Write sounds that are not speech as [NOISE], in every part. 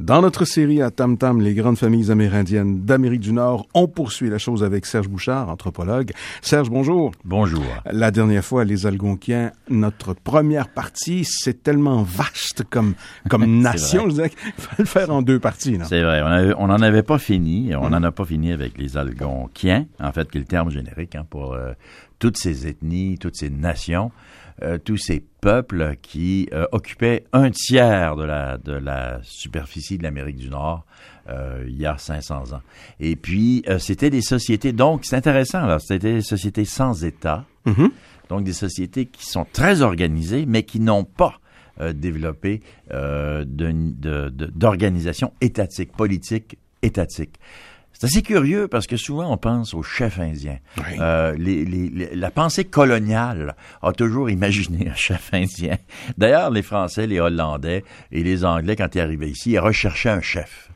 Dans notre série à Tam Tam, les grandes familles amérindiennes d'Amérique du Nord, on poursuit la chose avec Serge Bouchard, anthropologue. Serge, bonjour. Bonjour. La dernière fois, les Algonquiens, notre première partie, c'est tellement vaste comme, comme [LAUGHS] nation, je disais qu'il fallait le faire en deux parties. C'est vrai, on n'en avait pas fini, on n'en a pas fini avec les Algonquiens, en fait, qui est le terme générique hein, pour euh, toutes ces ethnies, toutes ces nations. Euh, tous ces peuples qui euh, occupaient un tiers de la, de la superficie de l'Amérique du Nord euh, il y a 500 ans. Et puis, c'était des sociétés, donc c'est intéressant, là, c'était des sociétés sans État, mm-hmm. donc des sociétés qui sont très organisées, mais qui n'ont pas développé d'organisation étatique, politique étatique. C'est assez curieux parce que souvent on pense aux chefs indiens. Euh, la pensée coloniale a toujours imaginé un chef indien. D'ailleurs, les Français, les Hollandais et les Anglais, quand ils arrivaient ici, ils recherchaient un chef.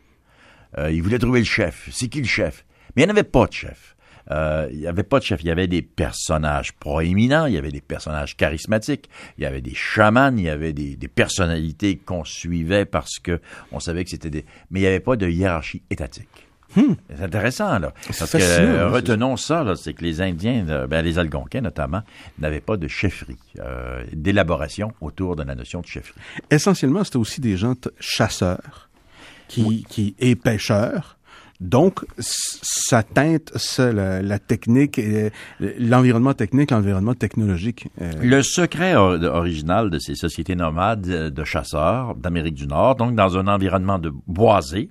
Euh, ils voulaient trouver le chef. C'est qui le chef? Mais il n'y en avait pas de chef. Euh, il n'y avait pas de chef. Il y avait des personnages proéminents, il y avait des personnages charismatiques, il y avait des chamans, il y avait des, personnalités qu'on suivait parce que on savait que c'était des... Mais il n'y avait pas de hiérarchie étatique. Hmm. C'est intéressant, là. Parce que, retenons ça, c'est que les Indiens, euh, ben, les Algonquins notamment, n'avaient pas de chefferie, euh, d'élaboration autour de la notion de chefferie. Essentiellement, c'était aussi des gens chasseurs qui, qui, et pêcheurs. Donc, ça teinte ça, la, technique, l'environnement technique, l'environnement technologique. Euh. Le secret original de ces sociétés nomades de chasseurs d'Amérique du Nord, donc dans un environnement de boisé,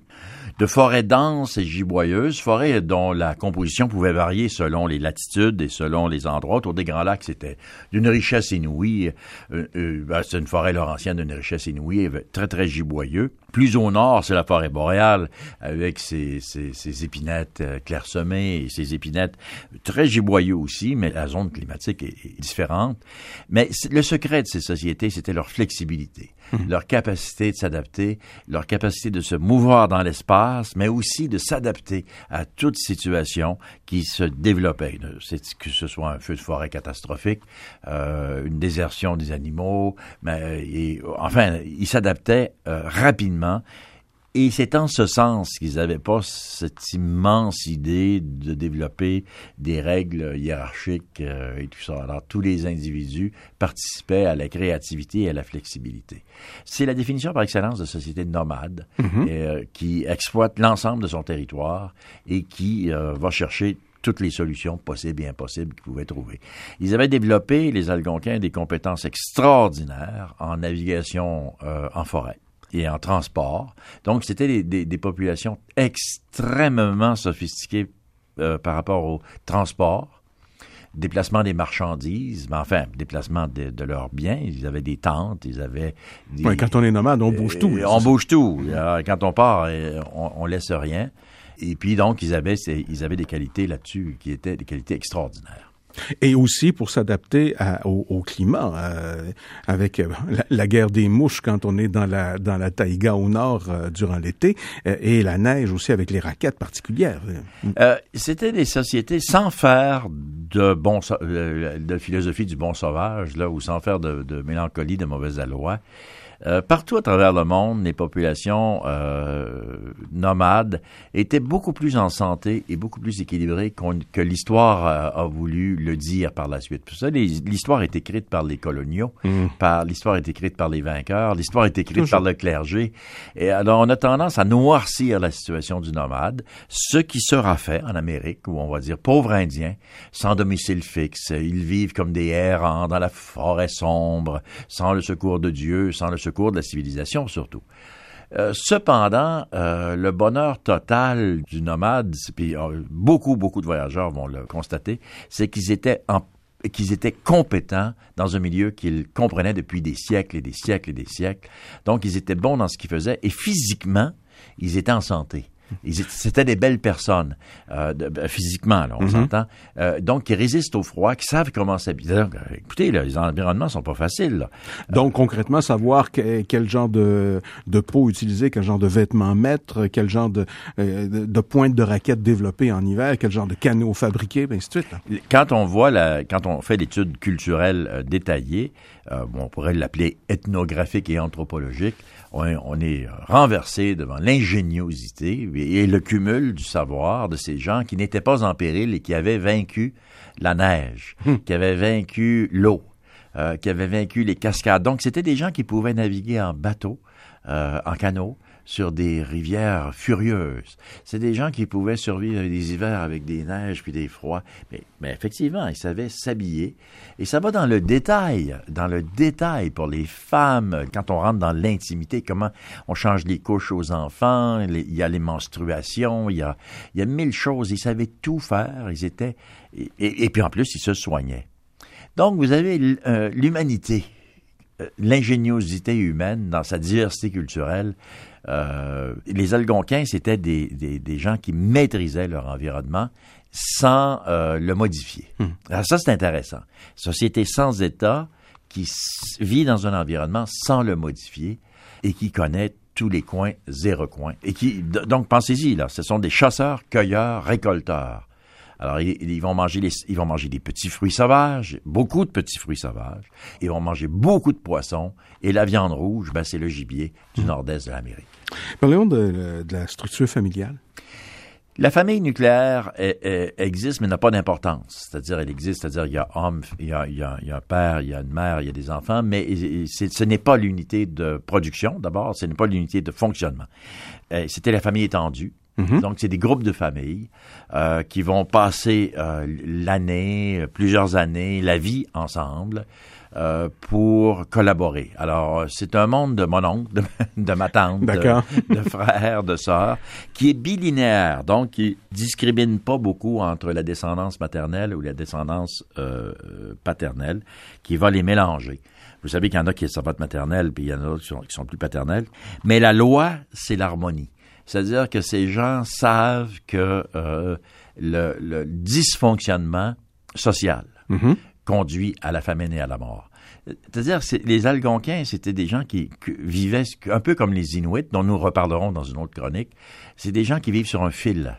de forêts denses et giboyeuses, forêts dont la composition pouvait varier selon les latitudes et selon les endroits. Autour des Grands Lacs, c'était d'une richesse inouïe. Euh, euh, ben, c'est une forêt laurentienne d'une richesse inouïe, très, très giboyeux. Plus au nord, c'est la forêt boréale, avec ses, épinettes euh, clairsemées et ses épinettes très giboyeux aussi, mais la zone climatique est, différente. Mais le secret de ces sociétés, c'était leur flexibilité, hum. leur capacité de s'adapter, leur capacité de se mouvoir dans l'espace, mais aussi de s'adapter à toute situation qui se développait, que ce soit un feu de forêt catastrophique, euh, une désertion des animaux, enfin, ils s'adaptaient euh, rapidement et c'est en ce sens qu'ils n'avaient pas cette immense idée de développer des règles hiérarchiques euh, et tout ça. Alors tous les individus participaient à la créativité et à la flexibilité. C'est la définition par excellence de société nomade mm-hmm. euh, qui exploite l'ensemble de son territoire et qui euh, va chercher toutes les solutions possibles et impossibles qu'ils pouvaient trouver. Ils avaient développé, les Algonquins, des compétences extraordinaires en navigation en forêt et en transport. Donc, c'était des, populations extrêmement sophistiquées euh, par rapport au transport, déplacement des marchandises, mais enfin, déplacement de, leurs biens. Ils avaient des tentes, ils avaient des... quand on est nomade, on bouge tout. on bouge tout. Quand on part, euh, on, on laisse rien. Et puis, donc, ils avaient, ils avaient des qualités là-dessus qui étaient des qualités extraordinaires. Et aussi pour s'adapter au, climat, euh, avec euh, la, guerre des mouches quand on est dans la dans la taïga au nord euh, durant l'été, et la neige aussi avec les raquettes particulières. C'était des sociétés sans faire de bon de philosophie du bon sauvage là, ou sans faire de, de mélancolie, de mauvaise aloi. Euh, partout à travers le monde, les populations euh, nomades étaient beaucoup plus en santé et beaucoup plus équilibrées que l'histoire euh, a voulu le dire par la suite. Pour ça, l'histoire est écrite par les coloniaux, mm. par l'histoire est écrite par les vainqueurs, l'histoire est écrite par le clergé. Et alors, on a tendance à noircir la situation du nomade, ce qui sera fait en Amérique, où on va dire pauvres Indiens, sans domicile fixe, ils vivent comme des errants dans la forêt sombre, sans le secours de Dieu, sans le secours cours de la civilisation surtout. Euh, cependant, euh, le bonheur total du nomade, puis euh, beaucoup, beaucoup de voyageurs vont le constater, c'est qu'ils étaient qu'ils étaient compétents dans un milieu qu'ils comprenaient depuis des siècles et des siècles et des siècles. Donc, ils étaient bons dans ce qu'ils faisaient et physiquement, ils étaient en santé. C'était des belles personnes, euh, ben, physiquement, là, on mhm. s'entend. Euh, donc, qui résistent au froid, qui savent comment s'habiller. Écoutez, les environnements sont pas faciles. Donc, concrètement, savoir quel genre de, de peau utiliser, quel genre de vêtements mettre, quel genre de, euh, de, pointe de raquettes développer en hiver, quel genre de canaux fabriquer, ainsi de suite. Quand on voit, la, quand on fait l'étude culturelle détaillée, euh, on pourrait l'appeler ethnographique et anthropologique, on, est renversé devant l'ingéniosité et le cumul du savoir de ces gens qui n'étaient pas en péril et qui avaient vaincu la neige, hmm. qui avaient vaincu l'eau, euh, qui avaient vaincu les cascades. Donc, c'était des gens qui pouvaient naviguer en bateau, euh, en canot, sur des rivières furieuses. C'est des gens qui pouvaient survivre des hivers avec des neiges puis des froids. Mais, effectivement, ils savaient s'habiller. Et ça va dans le détail, dans le détail pour les femmes, quand on rentre dans l'intimité, comment on change les couches aux enfants, il y a les menstruations, il y a, mille choses. Ils savaient tout faire. Ils étaient, et, et, puis en plus, ils se soignaient. Donc, vous avez euh, l'humanité, euh, l'ingéniosité humaine dans sa diversité culturelle euh, les Algonquins, c'était des, des, gens qui maîtrisaient leur environnement sans euh, le modifier. Hmm. Alors ça, c'est intéressant. Société sans État qui vit dans un environnement sans le modifier et qui connaît tous les coins zéro coin. Et qui, donc, pensez-y, là, ce sont des chasseurs, cueilleurs, récolteurs. Alors, ils, vont manger les, ils vont manger des petits fruits sauvages, beaucoup de petits fruits sauvages. Ils vont manger beaucoup de poissons. Et la viande rouge, ben, c'est le gibier du hmm. nord-est de l'Amérique. Parlons de, la structure familiale. La famille nucléaire existe, mais n'a pas d'importance. C'est-à-dire, elle existe, c'est-à-dire, il y a homme, il y a, il, y a, il y a, un père, il y a une mère, il y a des enfants, mais ce n'est pas l'unité de production, d'abord, ce n'est pas l'unité de fonctionnement. Euh, c'était la famille étendue. Mm-hmm. Donc, c'est des groupes de familles euh, qui vont passer euh, l'année, plusieurs années, la vie ensemble. Euh, pour collaborer. Alors, c'est un monde de mon oncle, de, ma tante, de, de, frères, de sœurs, qui est bilinéaire, donc qui discrimine pas beaucoup entre la descendance maternelle ou la descendance euh, paternelle, qui va les mélanger. Vous savez qu'il y en a qui sont votre maternelle, puis il y en a d'autres qui sont, plus paternelles. Mais la loi, c'est l'harmonie. C'est-à-dire que ces gens savent que euh, le, dysfonctionnement social, mm-hmm conduit à la famine et à la mort. C'est-à-dire, les Algonquins, c'était des gens qui, vivaient un peu comme les Inuits, dont nous reparlerons dans une autre chronique. C'est des gens qui vivent sur un fil.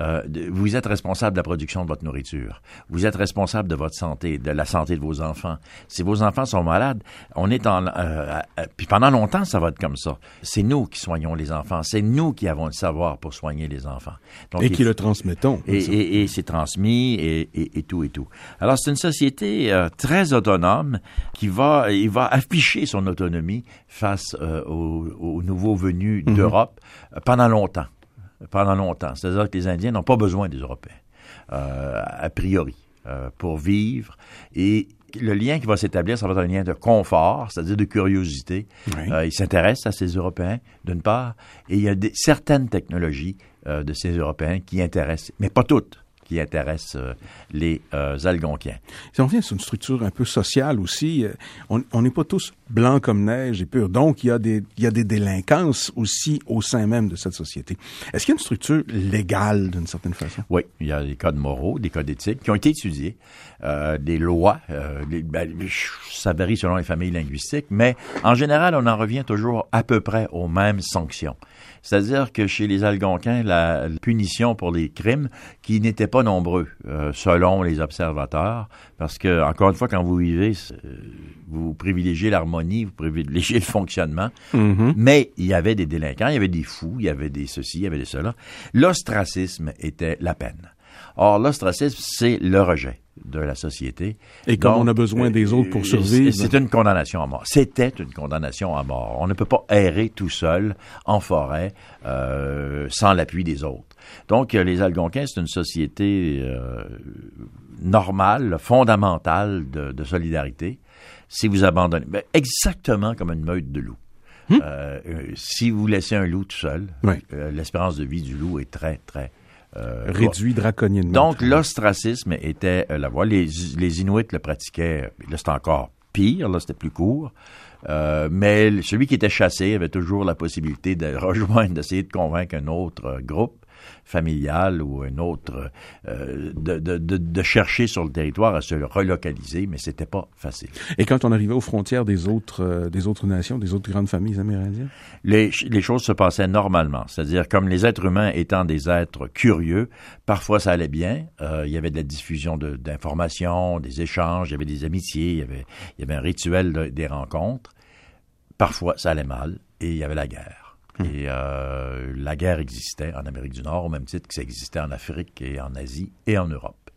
Euh, vous êtes responsable de la production de votre nourriture. Vous êtes responsable de votre santé, de la santé de vos enfants. Si vos enfants sont malades, on est en... Euh, puis pendant longtemps, ça va être comme ça. C'est nous qui soignons les enfants. C'est nous qui avons le savoir pour soigner les enfants. et qui le transmettons. Et, c'est transmis et, tout et tout. Alors, c'est une société euh, très autonome qui va, il va afficher son autonomie face aux, nouveaux venus mhm. d'Europe pendant longtemps pendant longtemps. C'est-à-dire que les Indiens n'ont pas besoin des Européens, euh, a priori, euh, pour vivre. Et le lien qui va s'établir, ça va être un lien de confort, c'est-à-dire de curiosité. Euh, ils s'intéressent à ces Européens, d'une part, et il y a des, certaines technologies de ces Européens qui intéressent, mais pas toutes qui intéresse euh, les euh, Algonquiens. Si on vient sur une structure un peu sociale aussi, euh, on n'est pas tous blancs comme neige et purs. Donc, il y, a des, il y a des délinquances aussi au sein même de cette société. Est-ce qu'il y a une structure légale d'une certaine façon? Oui, il y a des codes moraux, des codes éthiques qui ont été étudiés, des lois. Ben, ça varie selon les familles linguistiques, mais en général, on en revient toujours à peu près aux mêmes sanctions. C'est-à-dire que chez les Algonquins, la punition pour les crimes, qui n'étaient pas nombreux, euh, selon les observateurs, parce que, encore une fois, quand vous vivez, euh, vous privilégiez l'harmonie, vous privilégiez [LAUGHS] le fonctionnement, mm-hmm. mais il y avait des délinquants, il y avait des fous, il y avait des ceci, il y avait des cela. L'ostracisme était la peine. Or, l'ostracisme, c'est le rejet de la société. Et comme on a besoin des autres pour euh, survivre. C'est une condamnation à mort. C'était une condamnation à mort. On ne peut pas errer tout seul en forêt euh, sans l'appui des autres. Donc, euh, les Algonquins, c'est une société euh, normale, fondamentale de, de, solidarité. Si vous abandonnez, ben, exactement comme une meute de loups. Hmm? Euh, si vous laissez un loup tout seul, l'espérance de vie du loup est très, très euh, réduit draconiennement. Donc, l'ostracisme était euh, la voie. Les, les Inuits le pratiquaient, là, c'était encore pire, là, c'était plus court. Euh, mais celui qui était chassé avait toujours la possibilité de [LAUGHS] rejoindre, d'essayer de convaincre un autre groupe. Familiale ou une autre, euh, de, de, de, chercher sur le territoire à se relocaliser, mais c'était pas facile. Et quand on arrivait aux frontières des autres, euh, des autres nations, des autres grandes familles amérindiennes? Les, les choses se passaient normalement. C'est-à-dire, comme les êtres humains étant des êtres curieux, parfois ça allait bien. Euh, il y avait de la diffusion d'informations, des échanges, il y avait des amitiés, il y avait, il y avait un rituel des rencontres. Parfois, ça allait mal et il y avait la guerre. Et euh, la guerre existait en Amérique du Nord au même titre que ça existait en Afrique et en Asie et en Europe.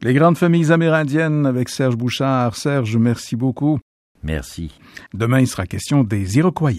Les grandes familles amérindiennes avec Serge Bouchard. Serge, merci beaucoup. Merci. Demain, il sera question des Iroquois.